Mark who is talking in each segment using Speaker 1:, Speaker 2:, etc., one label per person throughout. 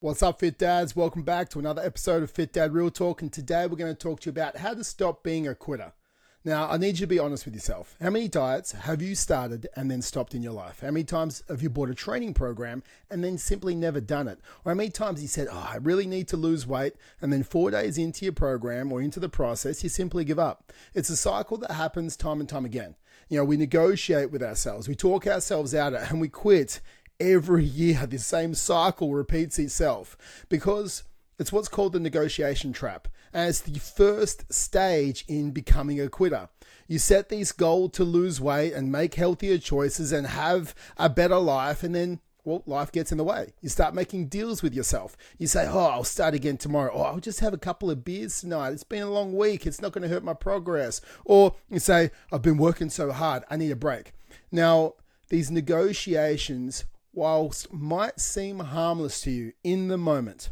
Speaker 1: What's up, Fit Dads? Welcome back to another episode of Fit Dad Real Talk. And today we're going to talk to you about how to stop being a quitter. Now, I need you to be honest with yourself. How many diets have you started and then stopped in your life? How many times have you bought a training program and then simply never done it? Or how many times you said, Oh, I really need to lose weight, and then four days into your program or into the process, you simply give up? It's a cycle that happens time and time again. You know, we negotiate with ourselves, we talk ourselves out of it, and we quit every year the same cycle repeats itself because it's what's called the negotiation trap as the first stage in becoming a quitter. You set these goals to lose weight and make healthier choices and have a better life and then well, life gets in the way. You start making deals with yourself. You say, Oh, I'll start again tomorrow. Oh, I'll just have a couple of beers tonight. It's been a long week. It's not going to hurt my progress. Or you say, I've been working so hard. I need a break. Now, these negotiations whilst might seem harmless to you in the moment,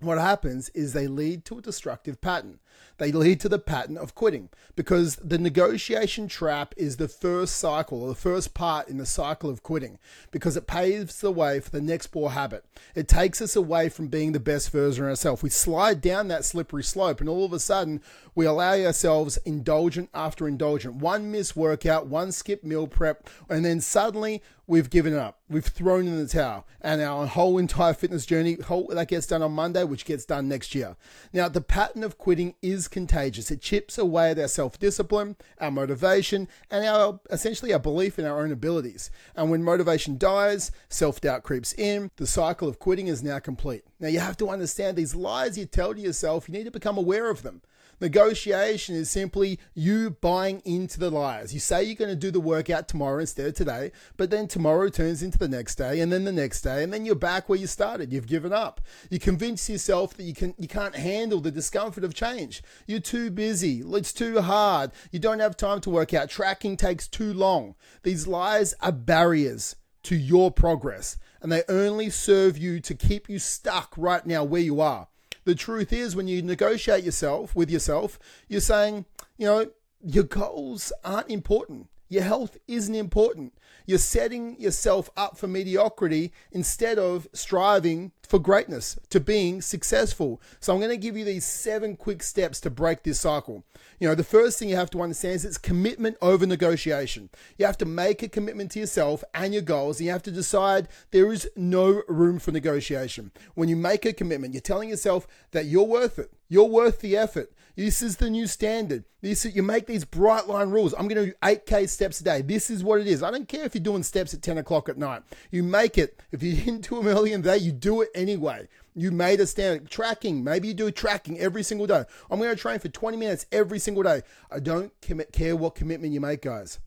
Speaker 1: what happens is they lead to a destructive pattern. They lead to the pattern of quitting because the negotiation trap is the first cycle or the first part in the cycle of quitting because it paves the way for the next poor habit. It takes us away from being the best version of ourselves. We slide down that slippery slope and all of a sudden we allow ourselves indulgent after indulgent. One missed workout, one skip meal prep, and then suddenly we've given up. We've thrown in the towel, and our whole entire fitness journey whole, that gets done on Monday, which gets done next year. Now, the pattern of quitting is contagious. It chips away at our self discipline, our motivation, and our essentially our belief in our own abilities. And when motivation dies, self doubt creeps in. The cycle of quitting is now complete. Now, you have to understand these lies you tell to yourself. You need to become aware of them. Negotiation is simply you buying into the lies. You say you're going to do the workout tomorrow instead of today, but then tomorrow turns into the next day and then the next day and then you're back where you started. You've given up. You convince yourself that you can you can't handle the discomfort of change. You're too busy. It's too hard. You don't have time to work out. Tracking takes too long. These lies are barriers to your progress and they only serve you to keep you stuck right now where you are. The truth is, when you negotiate yourself with yourself, you're saying, you know, your goals aren't important. Your health isn't important. You're setting yourself up for mediocrity instead of striving for greatness, to being successful. So I'm going to give you these seven quick steps to break this cycle. You know, the first thing you have to understand is it's commitment over negotiation. You have to make a commitment to yourself and your goals, and you have to decide there is no room for negotiation. When you make a commitment, you're telling yourself that you're worth it. You're worth the effort. This is the new standard. This is, you make these bright line rules. I'm going to do 8k steps a day. This is what it is. I don't care if you're doing steps at 10 o'clock at night. You make it. If you didn't do them early in the day, you do it anyway. You made a standard. Tracking. Maybe you do tracking every single day. I'm going to train for 20 minutes every single day. I don't commit, care what commitment you make, guys.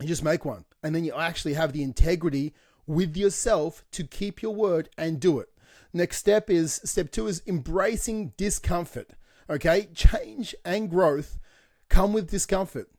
Speaker 1: You just make one. And then you actually have the integrity with yourself to keep your word and do it. Next step is step two is embracing discomfort. Okay, change and growth come with discomfort.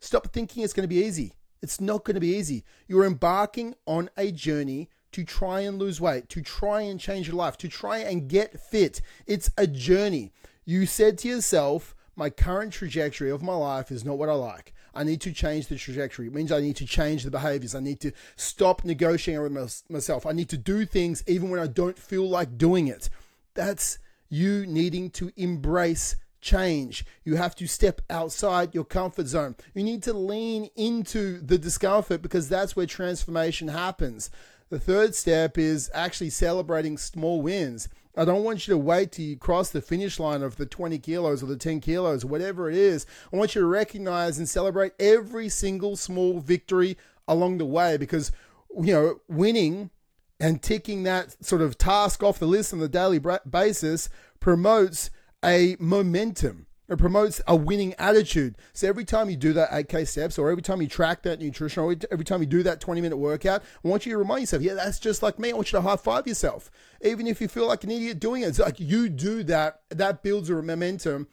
Speaker 1: Stop thinking it's going to be easy. It's not going to be easy. You're embarking on a journey to try and lose weight, to try and change your life, to try and get fit. It's a journey. You said to yourself, my current trajectory of my life is not what I like. I need to change the trajectory. It means I need to change the behaviors. I need to stop negotiating with myself. I need to do things even when I don't feel like doing it. That's you needing to embrace change. You have to step outside your comfort zone. You need to lean into the discomfort because that's where transformation happens. The third step is actually celebrating small wins. I don't want you to wait till you cross the finish line of the 20 kilos or the 10 kilos, whatever it is. I want you to recognize and celebrate every single small victory along the way because, you know, winning and ticking that sort of task off the list on the daily basis promotes a momentum. It promotes a winning attitude. So every time you do that 8K steps, or every time you track that nutrition, or every time you do that 20 minute workout, I want you to remind yourself, yeah, that's just like me. I want you to high five yourself. Even if you feel like an idiot doing it, it's like you do that, that builds a momentum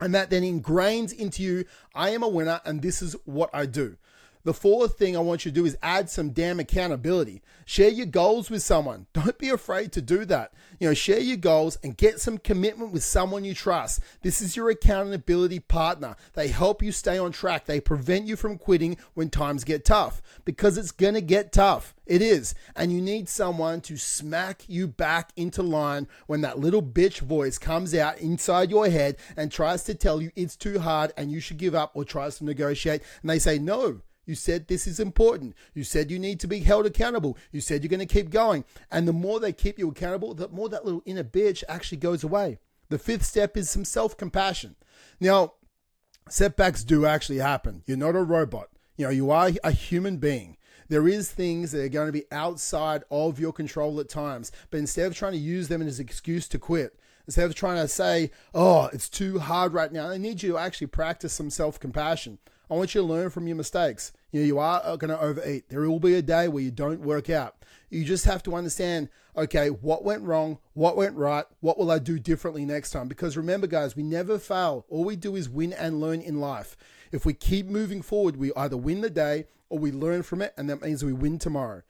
Speaker 1: and that then ingrains into you, I am a winner and this is what I do. The fourth thing I want you to do is add some damn accountability. Share your goals with someone. Don't be afraid to do that. You know, share your goals and get some commitment with someone you trust. This is your accountability partner. They help you stay on track. They prevent you from quitting when times get tough because it's going to get tough. It is. And you need someone to smack you back into line when that little bitch voice comes out inside your head and tries to tell you it's too hard and you should give up or tries to negotiate. And they say, no, you said this is important. You said you need to be held accountable. You said you're going to keep going. And the more they keep you accountable, the more that little inner bitch actually goes away. The fifth step is some self compassion. Now, setbacks do actually happen. You're not a robot. You know, you are a human being. There is things that are going to be outside of your control at times, but instead of trying to use them as an excuse to quit, instead of trying to say, "Oh, it's too hard right now," I need you to actually practice some self-compassion. I want you to learn from your mistakes. You know, you are uh, going to overeat. There will be a day where you don't work out. You just have to understand, okay, what went wrong? What went right? What will I do differently next time? Because remember, guys, we never fail. All we do is win and learn in life. If we keep moving forward, we either win the day or we learn from it, and that means we win tomorrow.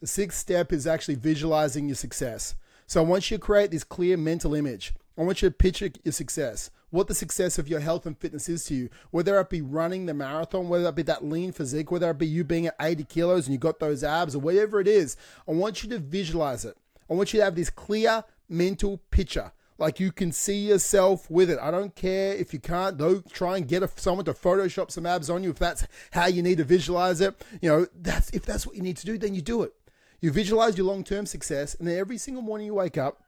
Speaker 1: The sixth step is actually visualizing your success. So want you create this clear mental image. I want you to picture your success what the success of your health and fitness is to you, whether it be running the marathon, whether it be that lean physique, whether it be you being at 80 kilos and you got those abs or whatever it is. I want you to visualize it. I want you to have this clear mental picture. Like you can see yourself with it. I don't care if you can't. Don't try and get a, someone to Photoshop some abs on you if that's how you need to visualize it. You know, that's if that's what you need to do, then you do it. You visualize your long term success, and then every single morning you wake up,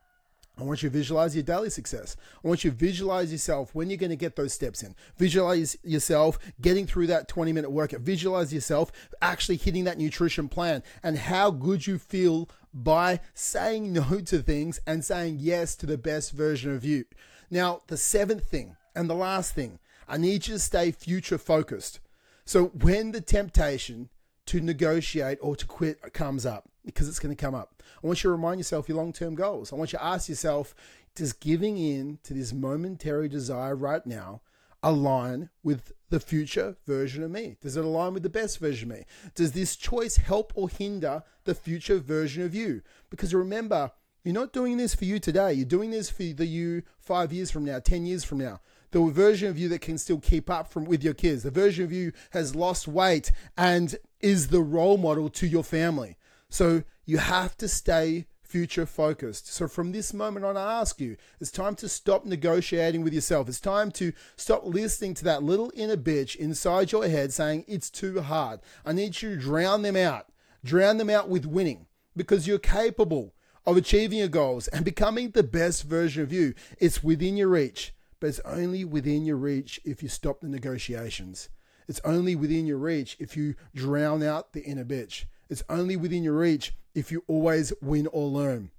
Speaker 1: I want you to visualize your daily success. I want you to visualize yourself when you're going to get those steps in. Visualize yourself getting through that 20 minute workout. Visualize yourself actually hitting that nutrition plan and how good you feel by saying no to things and saying yes to the best version of you. Now, the seventh thing and the last thing, I need you to stay future focused. So when the temptation to negotiate or to quit comes up, because it's going to come up. I want you to remind yourself your long term goals. I want you to ask yourself, does giving in to this momentary desire right now align with the future version of me? Does it align with the best version of me? Does this choice help or hinder the future version of you? Because remember, you're not doing this for you today. You're doing this for the you five years from now, 10 years from now. The version of you that can still keep up from with your kids. The version of you has lost weight and is the role model to your family. So you have to stay future focused. So from this moment on, I ask you, it's time to stop negotiating with yourself. It's time to stop listening to that little inner bitch inside your head saying it's too hard. I need you to drown them out. Drown them out with winning because you're capable of achieving your goals and becoming the best version of you. It's within your reach, but it's only within your reach if you stop the negotiations. It's only within your reach if you drown out the inner bitch. It's only within your reach if you always win or learn.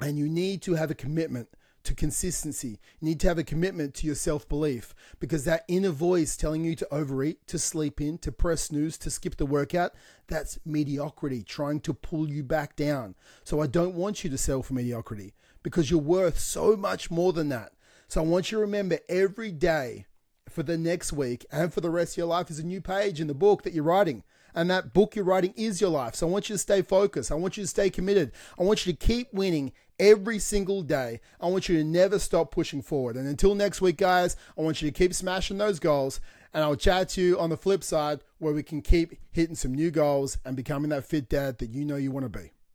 Speaker 1: And you need to have a commitment to consistency. You need to have a commitment to your self belief because that inner voice telling you to overeat, to sleep in, to press snooze, to skip the workout, that's mediocrity trying to pull you back down. So I don't want you to sell for mediocrity because you're worth so much more than that. So I want you to remember every day for the next week and for the rest of your life is a new page in the book that you're writing and that book you're writing is your life. So I want you to stay focused. I want you to stay committed. I want you to keep winning every single day. I want you to never stop pushing forward. And until next week, guys, I want you to keep smashing those goals. And I'll chat to you on the flip side where we can keep hitting some new goals and becoming that fit dad that you know you want to be.